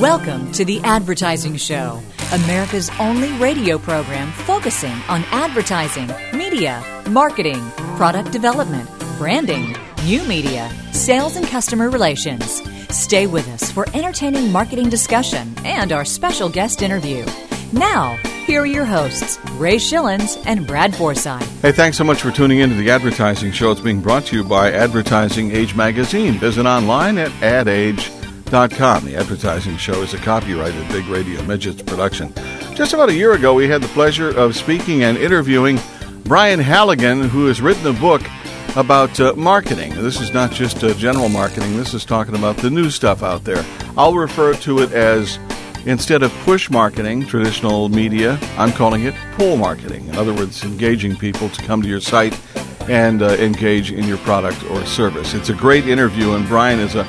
Welcome to The Advertising Show, America's only radio program focusing on advertising, media, marketing, product development, branding, new media, sales, and customer relations. Stay with us for entertaining marketing discussion and our special guest interview. Now, here are your hosts, Ray Schilens and Brad Forsythe. Hey, thanks so much for tuning in to the Advertising Show. It's being brought to you by Advertising Age Magazine. Visit online at adage.com. The Advertising Show is a copyrighted Big Radio Midgets production. Just about a year ago, we had the pleasure of speaking and interviewing Brian Halligan, who has written a book about uh, marketing. This is not just uh, general marketing, this is talking about the new stuff out there. I'll refer to it as Instead of push marketing, traditional media, I'm calling it pull marketing. In other words, engaging people to come to your site and uh, engage in your product or service. It's a great interview, and Brian is a,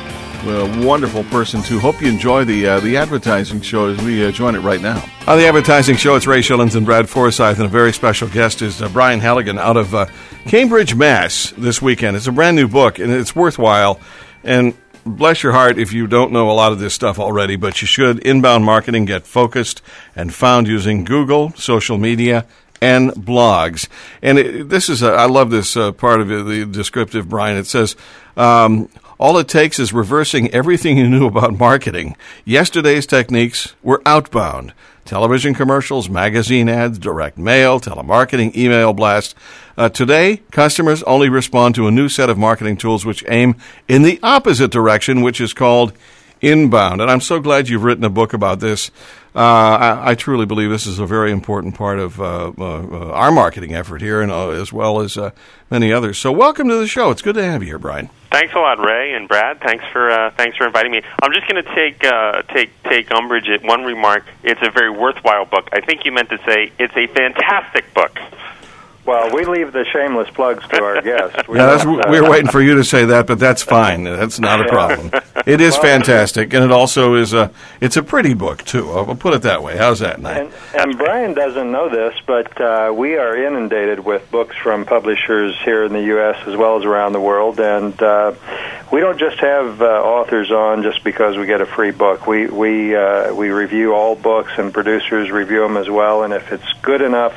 a wonderful person too. Hope you enjoy the uh, the advertising show as we uh, join it right now. On the advertising show, it's Ray Schilens and Brad Forsythe, and a very special guest is uh, Brian Halligan out of uh, Cambridge, Mass. This weekend, it's a brand new book, and it's worthwhile. And bless your heart if you don't know a lot of this stuff already, but you should. Inbound marketing get focused and found using Google, social media, and blogs. And it, this is, a, I love this uh, part of the descriptive, Brian. It says, um, all it takes is reversing everything you knew about marketing. Yesterday's techniques were outbound television commercials, magazine ads, direct mail, telemarketing, email blast. Uh, today, customers only respond to a new set of marketing tools which aim in the opposite direction, which is called inbound. And I'm so glad you've written a book about this. Uh, I, I, truly believe this is a very important part of uh, uh our marketing effort here, and uh, as well as uh, many others. So, welcome to the show. It's good to have you here, Brian. Thanks a lot, Ray and Brad. Thanks for thanks for inviting me. I'm just going to take take take umbrage at one remark. It's a very worthwhile book. I think you meant to say it's a fantastic book. Well, we leave the shameless plugs to our guests. We, yeah, we were waiting for you to say that, but that's fine. That's not a problem. It is well, fantastic, and it also is a it's a pretty book too. I'll put it that way. How's that, Night? And, and Brian doesn't know this, but uh, we are inundated with books from publishers here in the U.S. as well as around the world, and uh, we don't just have uh, authors on just because we get a free book. We we uh, we review all books, and producers review them as well, and if it's good enough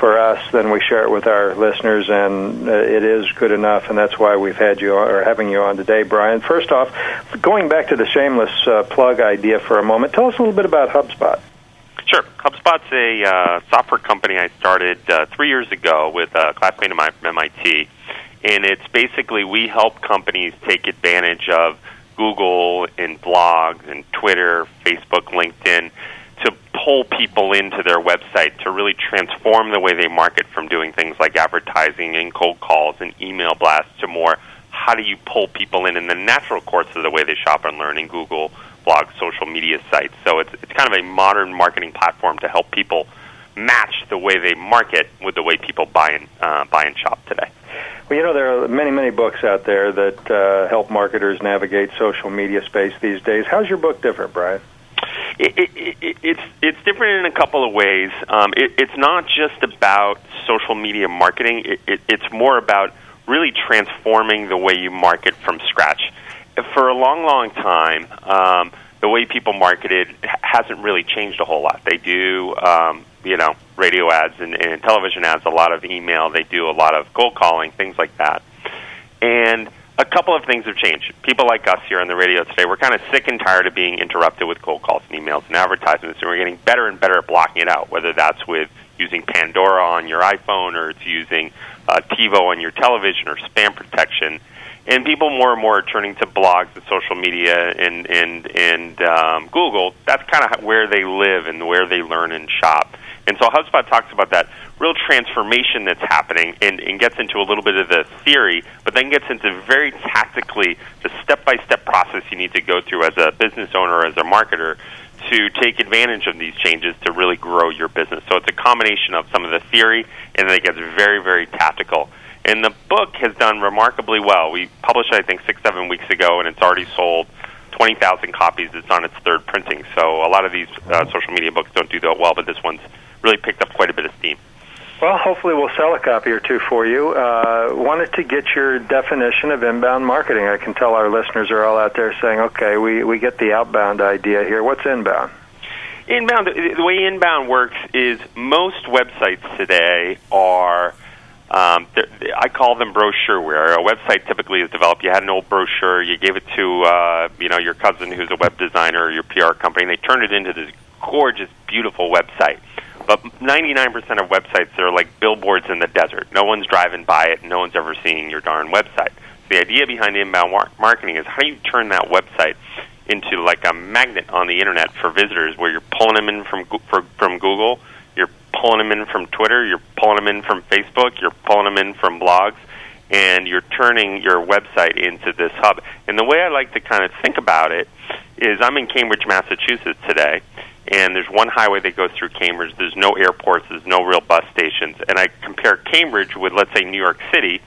for us, then we share it with our listeners, and uh, it is good enough, and that's why we've had you on, or having you on today, Brian. First off, going back to the shameless uh, plug idea for a moment, tell us a little bit about HubSpot. Sure. HubSpot's a uh, software company I started uh, three years ago with a classmate of mine from MIT, and it's basically we help companies take advantage of Google and blogs and Twitter, Facebook, LinkedIn pull people into their website to really transform the way they market from doing things like advertising and cold calls and email blasts to more how do you pull people in in the natural course of the way they shop and learn in Google, blog, social media sites. So it's it's kind of a modern marketing platform to help people match the way they market with the way people buy and uh, buy and shop today. Well, you know there are many many books out there that uh, help marketers navigate social media space these days. How's your book different, Brian? It, it, it, it's it's different in a couple of ways. Um, it, it's not just about social media marketing. It, it, it's more about really transforming the way you market from scratch. For a long, long time, um, the way people marketed hasn't really changed a whole lot. They do, um, you know, radio ads and, and television ads, a lot of email. They do a lot of cold calling, things like that. And a couple of things have changed. People like us here on the radio today, we're kind of sick and tired of being interrupted with cold calls and emails and advertisements, and we're getting better and better at blocking it out, whether that's with using Pandora on your iPhone or it's using uh, TiVo on your television or spam protection. And people more and more are turning to blogs and social media and and and um, Google. That's kind of where they live and where they learn and shop. And so HubSpot talks about that real transformation that's happening and, and gets into a little bit of the theory, but then gets into very tactically the step by step process you need to go through as a business owner as a marketer to take advantage of these changes to really grow your business. So it's a combination of some of the theory and then it gets very, very tactical. And the book has done remarkably well. We published it, I think, six, seven weeks ago, and it's already sold 20,000 copies. It's on its third printing. So a lot of these uh, social media books don't do that well, but this one's really picked up quite a bit of steam. Well, hopefully we'll sell a copy or two for you. Uh, wanted to get your definition of inbound marketing. I can tell our listeners are all out there saying, okay, we, we get the outbound idea here. What's inbound? Inbound, the way inbound works is most websites today are, um, I call them brochureware. A website typically is developed. You had an old brochure, you gave it to, uh, you know, your cousin who's a web designer or your PR company, and they turned it into this gorgeous, beautiful website but 99% of websites are like billboards in the desert. No one's driving by it. No one's ever seeing your darn website. The idea behind inbound marketing is how do you turn that website into like a magnet on the internet for visitors, where you're pulling them in from from Google, you're pulling them in from Twitter, you're pulling them in from Facebook, you're pulling them in from blogs, and you're turning your website into this hub. And the way I like to kind of think about it is, I'm in Cambridge, Massachusetts today and there's one highway that goes through Cambridge. There's no airports, there's no real bus stations. And I compare Cambridge with, let's say, New York City,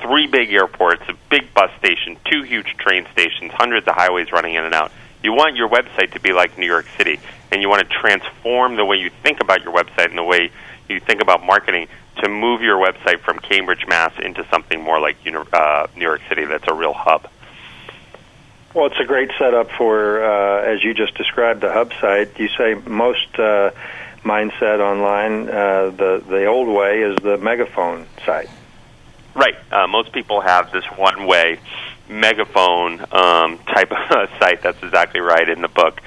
three big airports, a big bus station, two huge train stations, hundreds of highways running in and out. You want your website to be like New York City, and you want to transform the way you think about your website and the way you think about marketing to move your website from Cambridge, Mass, into something more like uh, New York City that's a real hub. Well, it's a great setup for, uh, as you just described, the hub site. You say most uh, mindset online, uh, the the old way is the megaphone site. Right. Uh, most people have this one way megaphone um, type of site. That's exactly right in the book.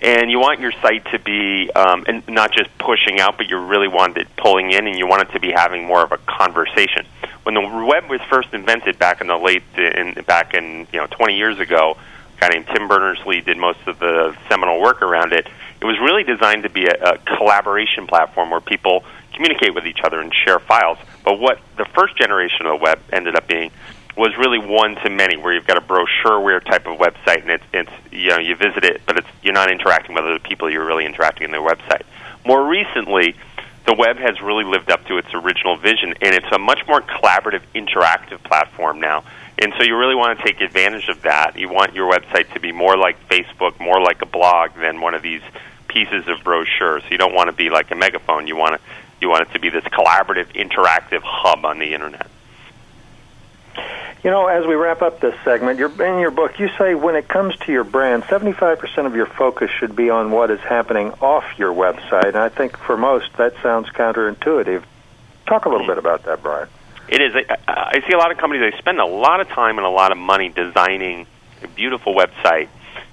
And you want your site to be um, and not just pushing out, but you really want it pulling in, and you want it to be having more of a conversation. When the web was first invented back in the late in back in you know 20 years ago, guy named Tim Berners-Lee did most of the seminal work around it. It was really designed to be a, a collaboration platform where people communicate with each other and share files. But what the first generation of the web ended up being was really one to many, where you've got a brochureware type of website, and it's, it's you know you visit it, but it's you're not interacting with other people. You're really interacting in their website. More recently, the web has really lived up to its original vision, and it's a much more collaborative, interactive platform now. And so you really want to take advantage of that. You want your website to be more like Facebook, more like a blog than one of these pieces of brochures. You don't want to be like a megaphone. You want to you want it to be this collaborative, interactive hub on the internet. You know, as we wrap up this segment, in your book, you say when it comes to your brand, 75% of your focus should be on what is happening off your website. And I think for most, that sounds counterintuitive. Talk a little hmm. bit about that, Brian. It is. I, I see a lot of companies. They spend a lot of time and a lot of money designing a beautiful website,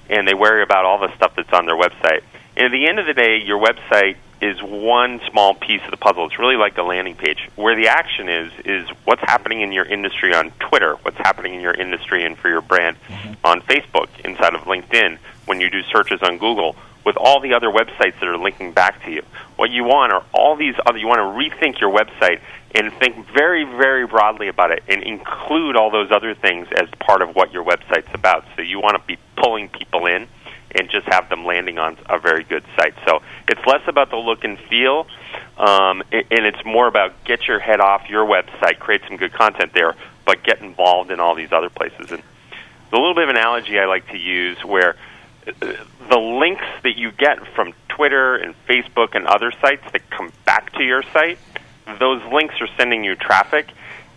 and they worry about all the stuff that's on their website. And at the end of the day, your website is one small piece of the puzzle. It's really like a landing page. Where the action is is what's happening in your industry on Twitter, what's happening in your industry and for your brand mm-hmm. on Facebook, inside of LinkedIn, when you do searches on Google, with all the other websites that are linking back to you. What you want are all these other you want to rethink your website and think very, very broadly about it and include all those other things as part of what your website's about. So you want to be pulling people in and just have them landing on a very good site. So it's less about the look and feel, um, and it's more about get your head off your website, create some good content there, but get involved in all these other places. And a little bit of analogy I like to use where the links that you get from Twitter and Facebook and other sites that come back to your site – those links are sending you traffic,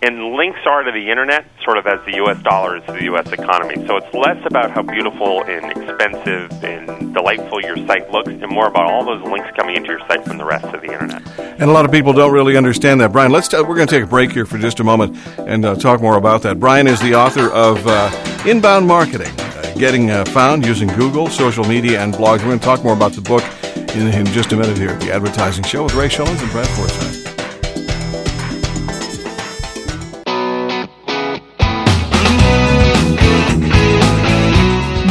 and links are to the internet sort of as the U.S. dollar is to the U.S. economy. So it's less about how beautiful and expensive and delightful your site looks, and more about all those links coming into your site from the rest of the internet. And a lot of people don't really understand that. Brian, let's t- we're going to take a break here for just a moment and uh, talk more about that. Brian is the author of uh, Inbound Marketing. Getting uh, found using Google, social media, and blogs. We're going to talk more about the book in, in just a minute here at the Advertising Show with Ray Schilens and Brad Forsythe.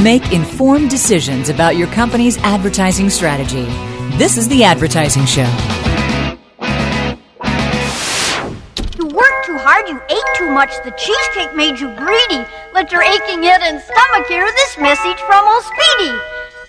Make informed decisions about your company's advertising strategy. This is The Advertising Show. You worked too hard, you ate too much, the cheesecake made you greedy. Let your aching head and stomach hear this message from old Speedy.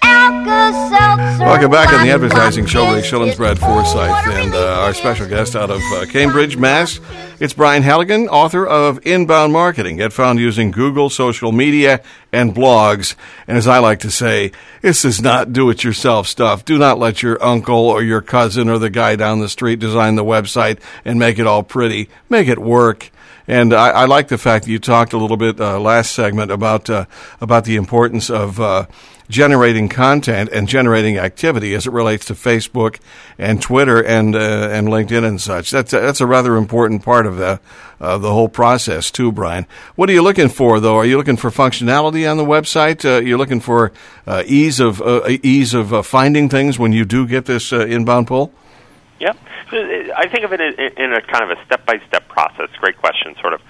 Alka-Seltzer. Welcome back on the advertising show. Ray Schilens, Brad Forsythe, and uh, our special guest out of uh, Cambridge, Mass. It's Brian Halligan, author of Inbound Marketing. Get found using Google, social media, and blogs. And as I like to say, this is not do-it-yourself stuff. Do not let your uncle or your cousin or the guy down the street design the website and make it all pretty. Make it work. And I, I like the fact that you talked a little bit uh, last segment about uh, about the importance of uh, generating content and generating activity as it relates to Facebook and Twitter and uh, and LinkedIn and such. That's a, that's a rather important part of the uh, the whole process too, Brian. What are you looking for though? Are you looking for functionality on the website? Uh, you're looking for ease of ease of finding things when you do get this inbound pull. I think of it in in a kind of a step by step process. Great question. Sort of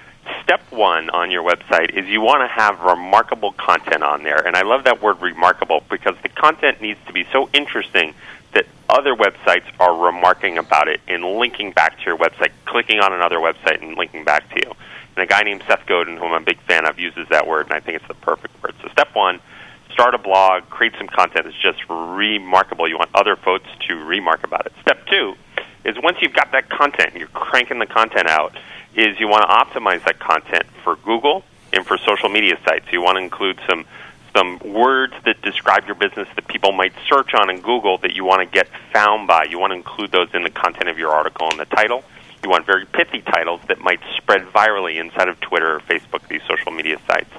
step one on your website is you want to have remarkable content on there. And I love that word remarkable because the content needs to be so interesting that other websites are remarking about it and linking back to your website, clicking on another website and linking back to you. And a guy named Seth Godin, whom I'm a big fan of, uses that word, and I think it's the perfect word. So, step one start a blog, create some content that's just remarkable. You want other folks to remark about it. Step two is once you've got that content, and you're cranking the content out, is you want to optimize that content for Google and for social media sites. You want to include some some words that describe your business that people might search on in Google that you want to get found by. You want to include those in the content of your article and the title. You want very pithy titles that might spread virally inside of Twitter or Facebook, these social media sites.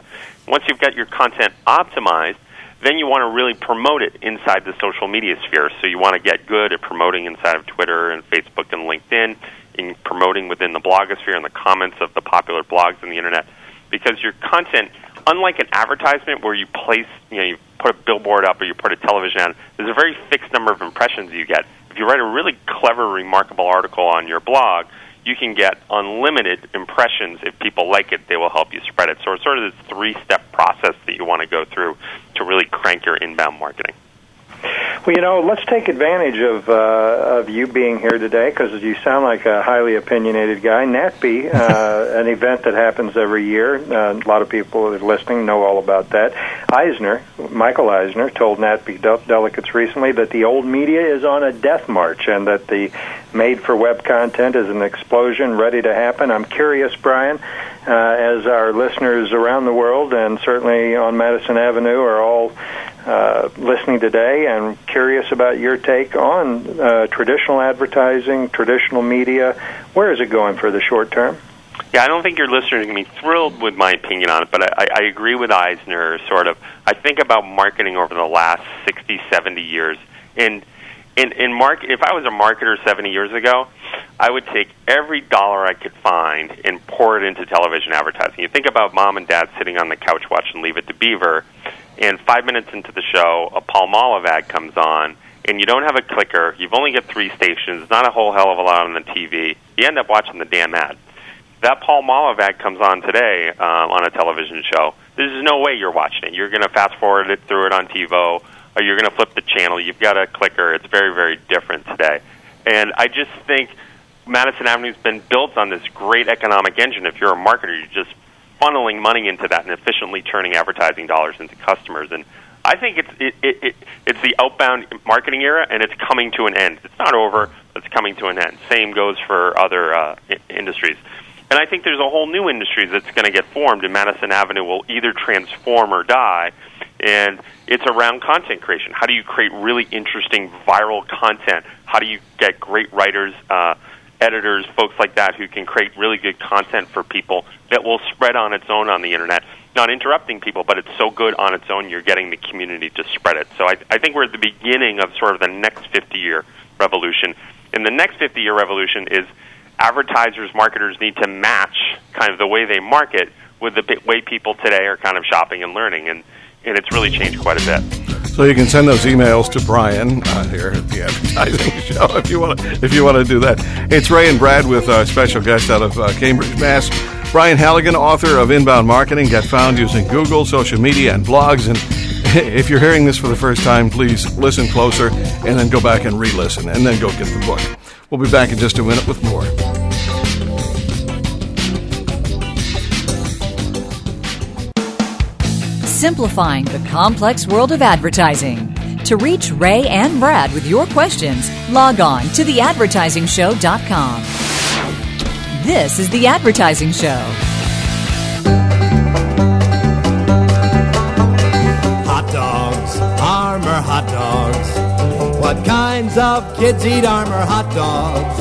Once you've got your content optimized, then you want to really promote it inside the social media sphere. So you want to get good at promoting inside of Twitter and Facebook and LinkedIn, in promoting within the blogosphere and the comments of the popular blogs on the internet, because your content, unlike an advertisement where you place, you know, you put a billboard up or you put a television ad, there's a very fixed number of impressions you get. If you write a really clever, remarkable article on your blog, you can get unlimited impressions. If people like it, they will help you spread it. So it's sort of this three step process that you want to go through to really crank your inbound marketing. Well, you know, let's take advantage of uh, of you being here today because you sound like a highly opinionated guy. NATPE, uh, an event that happens every year. Uh, a lot of people that are listening know all about that. Eisner, Michael Eisner, told de- delegates recently that the old media is on a death march and that the made for web content is an explosion ready to happen. I'm curious, Brian, uh, as our listeners around the world and certainly on Madison Avenue are all uh, listening today and curious about your take on uh, traditional advertising, traditional media. Where is it going for the short term? Yeah, I don't think your listeners are going to be thrilled with my opinion on it, but I, I agree with Eisner. Sort of, I think about marketing over the last 60, 70 years, and in in market, if I was a marketer 70 years ago, I would take every dollar I could find and pour it into television advertising. You think about mom and dad sitting on the couch watching Leave It to Beaver, and five minutes into the show, a Palmolive ad comes on, and you don't have a clicker. You've only got three stations. Not a whole hell of a lot on the TV. You end up watching the damn ad. That Palmolive ad comes on today um, on a television show. There's no way you're watching it. You're going to fast forward it through it on TiVo or you're going to flip the channel. You've got a clicker. It's very, very different today. And I just think Madison Avenue's been built on this great economic engine. If you're a marketer, you're just funneling money into that and efficiently turning advertising dollars into customers. And I think it's it, it, it, it's the outbound marketing era, and it's coming to an end. It's not over, it's coming to an end. Same goes for other uh, I- industries. And I think there's a whole new industry that's going to get formed, and Madison Avenue will either transform or die. And it's around content creation. How do you create really interesting viral content? How do you get great writers, uh, editors, folks like that who can create really good content for people that will spread on its own on the internet? Not interrupting people, but it's so good on its own, you're getting the community to spread it. So I, I think we're at the beginning of sort of the next 50 year revolution. And the next 50 year revolution is advertisers, marketers need to match kind of the way they market with the way people today are kind of shopping and learning. And, and it's really changed quite a bit. So you can send those emails to Brian uh, here at the advertising show if you want to if you want to do that. It's Ray and Brad with a special guest out of uh, Cambridge, Mass. Brian Halligan, author of Inbound Marketing, get found using Google, social media, and blogs. And if you're hearing this for the first time, please listen closer and then go back and re-listen, and then go get the book. We'll be back in just a minute with more. Simplifying the complex world of advertising. To reach Ray and Brad with your questions, log on to theadvertisingshow.com. This is The Advertising Show. Hot dogs, Armour hot dogs. What kinds of kids eat Armour hot dogs?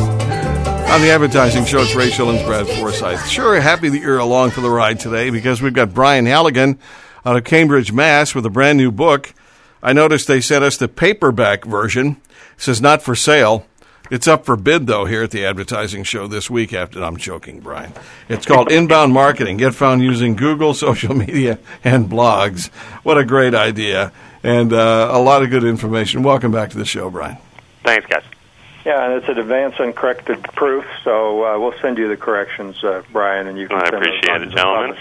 On the advertising show, it's Ray Schilens, Brad Forsythe. Sure, happy that you're along for the ride today because we've got Brian Halligan out of Cambridge, Mass, with a brand new book. I noticed they sent us the paperback version. It says not for sale. It's up for bid though here at the advertising show this week. After I'm joking, Brian. It's called Inbound Marketing. Get found using Google, social media, and blogs. What a great idea and uh, a lot of good information. Welcome back to the show, Brian. Thanks, guys. Yeah, and it's an advance uncorrected proof, so uh, we'll send you the corrections, uh, Brian, and you can I send appreciate it, gentlemen.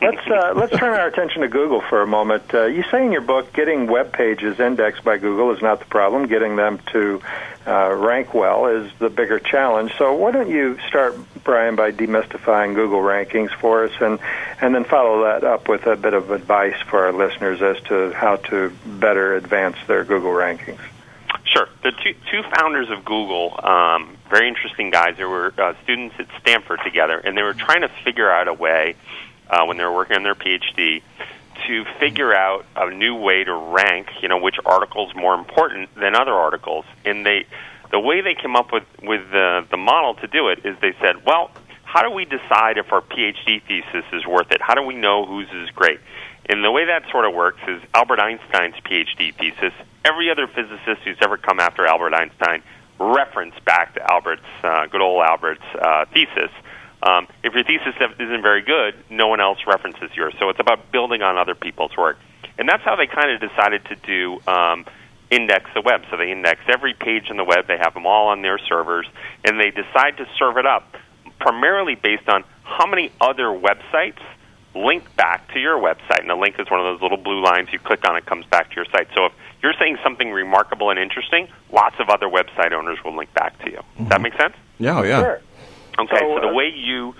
Let's uh, let's turn our attention to Google for a moment. Uh, you say in your book, getting web pages indexed by Google is not the problem. Getting them to uh, rank well is the bigger challenge. So why don't you start, Brian, by demystifying Google rankings for us, and and then follow that up with a bit of advice for our listeners as to how to better advance their Google rankings. Sure. The two, two founders of Google, um, very interesting guys. They were uh, students at Stanford together, and they were trying to figure out a way uh, when they were working on their PhD to figure out a new way to rank. You know, which articles more important than other articles, and they the way they came up with with the the model to do it is they said, well, how do we decide if our PhD thesis is worth it? How do we know whose is great? And the way that sort of works is Albert Einstein's PhD thesis. Every other physicist who's ever come after Albert Einstein referenced back to Albert's, uh, good old Albert's uh, thesis. Um, if your thesis isn't very good, no one else references yours. So it's about building on other people's work. And that's how they kind of decided to do um, index the web. So they index every page in the web, they have them all on their servers, and they decide to serve it up primarily based on how many other websites link back to your website. And a link is one of those little blue lines you click on, it comes back to your site. So if you're saying something remarkable and interesting, lots of other website owners will link back to you. Does that make sense? Yeah, oh, yeah. Sure. Okay, so, So, the uh, way you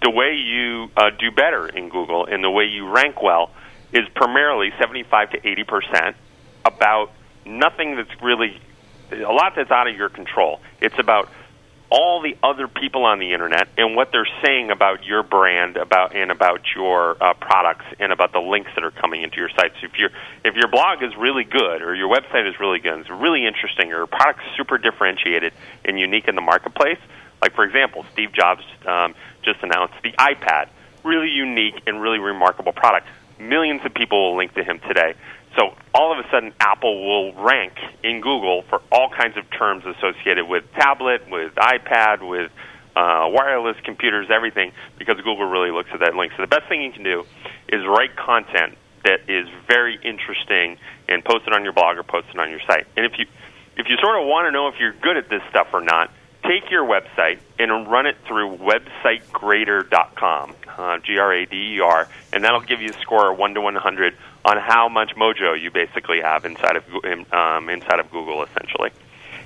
the way you uh, do better in Google and the way you rank well is primarily 75 to 80 percent about nothing that's really a lot that's out of your control. It's about all the other people on the internet and what they're saying about your brand about and about your uh, products and about the links that are coming into your site. So if your if your blog is really good or your website is really good, and it's really interesting, or your product's super differentiated and unique in the marketplace. Like for example, Steve Jobs um, just announced the iPad, really unique and really remarkable product. Millions of people will link to him today. So all of a sudden, Apple will rank in Google for all kinds of terms associated with tablet, with iPad, with uh, wireless computers, everything, because Google really looks at that link. So the best thing you can do is write content that is very interesting and post it on your blog or post it on your site. And if you if you sort of want to know if you're good at this stuff or not, take your website and run it through websitegrader.com, uh, G R A D E R, and that'll give you a score of 1 to 100 on how much mojo you basically have inside of um, inside of Google, essentially.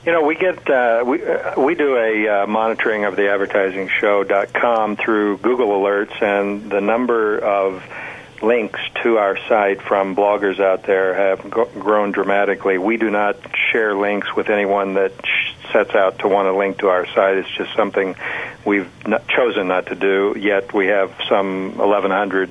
You know, we get uh, we uh, we do a uh, monitoring of the advertising show.com through Google Alerts, and the number of links to our site from bloggers out there have go- grown dramatically. We do not share links with anyone that sh- sets out to want to link to our site. It's just something we've not chosen not to do. Yet we have some 1,100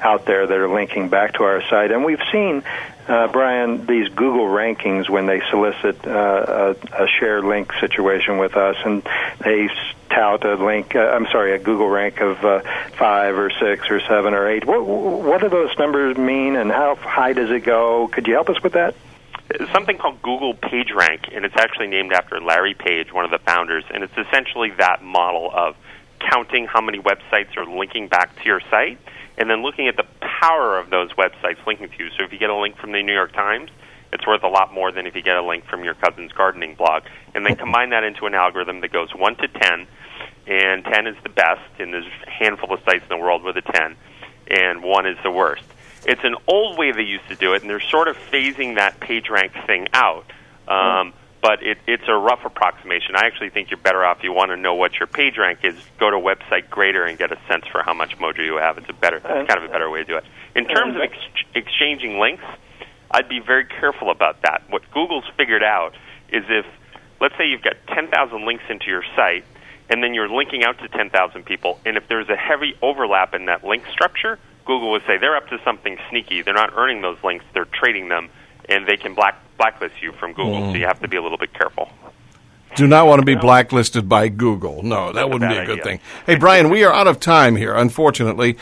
out there that are linking back to our site, and we've seen. Uh, Brian, these Google rankings when they solicit uh, a, a share link situation with us, and they tout a link. Uh, I'm sorry, a Google rank of uh, five or six or seven or eight. What what do those numbers mean, and how high does it go? Could you help us with that? Something called Google PageRank, and it's actually named after Larry Page, one of the founders. And it's essentially that model of counting how many websites are linking back to your site, and then looking at the power of those websites linking to you. So if you get a link from the New York Times, it's worth a lot more than if you get a link from your cousin's gardening blog. And they combine that into an algorithm that goes 1 to 10, and 10 is the best, and there's a handful of sites in the world with a 10, and 1 is the worst. It's an old way they used to do it, and they're sort of phasing that PageRank thing out. Um, but it, it's a rough approximation. I actually think you're better off. If you want to know what your PageRank is, go to website Grader and get a sense for how much mojo you have. It's a better, it's kind of a better way to do it. In terms of ex- exchanging links, I'd be very careful about that. What Google's figured out is if, let's say you've got 10,000 links into your site, and then you're linking out to 10,000 people, and if there's a heavy overlap in that link structure, Google would say they're up to something sneaky. They're not earning those links, they're trading them, and they can black, blacklist you from Google. Mm. So you have to be a little bit careful. Do not want to be blacklisted by Google. No, that wouldn't be a good idea. thing. Hey, Brian, we are out of time here, unfortunately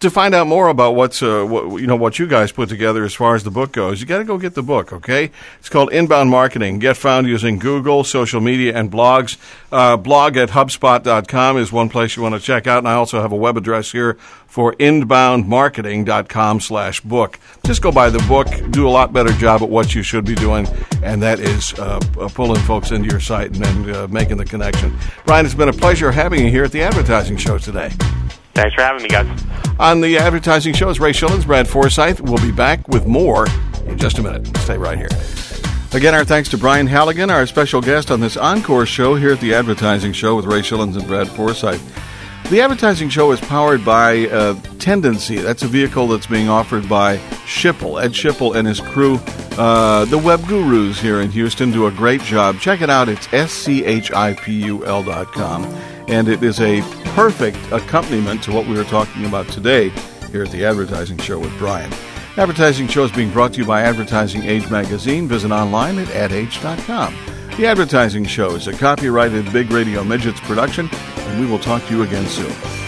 to find out more about what's uh, what, you know what you guys put together as far as the book goes, you got to go get the book. Okay, it's called Inbound Marketing. Get found using Google, social media, and blogs. Uh, blog at HubSpot.com is one place you want to check out, and I also have a web address here for inboundmarketing.com slash book. Just go buy the book, do a lot better job at what you should be doing, and that is uh, uh pulling folks into your site and then uh, making the connection. Brian, it's been a pleasure having you here at the Advertising Show today. Thanks for having me, guys. On the advertising show is Ray Schilens, Brad Forsythe. We'll be back with more in just a minute. Stay right here. Again, our thanks to Brian Halligan, our special guest on this encore show here at the Advertising Show with Ray Schilens and Brad Forsythe. The Advertising Show is powered by uh, Tendenci. That's a vehicle that's being offered by Schipul. Ed Schipul and his crew, uh, the web gurus here in Houston, do a great job. Check it out. It's S-C-H-I-P-U-L dot com and it is a perfect accompaniment to what we were talking about today here at the Advertising Show with Brian. Advertising Show is being brought to you by Advertising Age Magazine. Visit online at adage.com. The Advertising Show is a copyrighted Big Radio Midgets production, and we will talk to you again soon.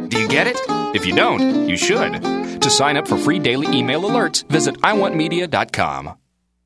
Do you get it? If you don't, you should. To sign up for free daily email alerts, visit iwantmedia.com.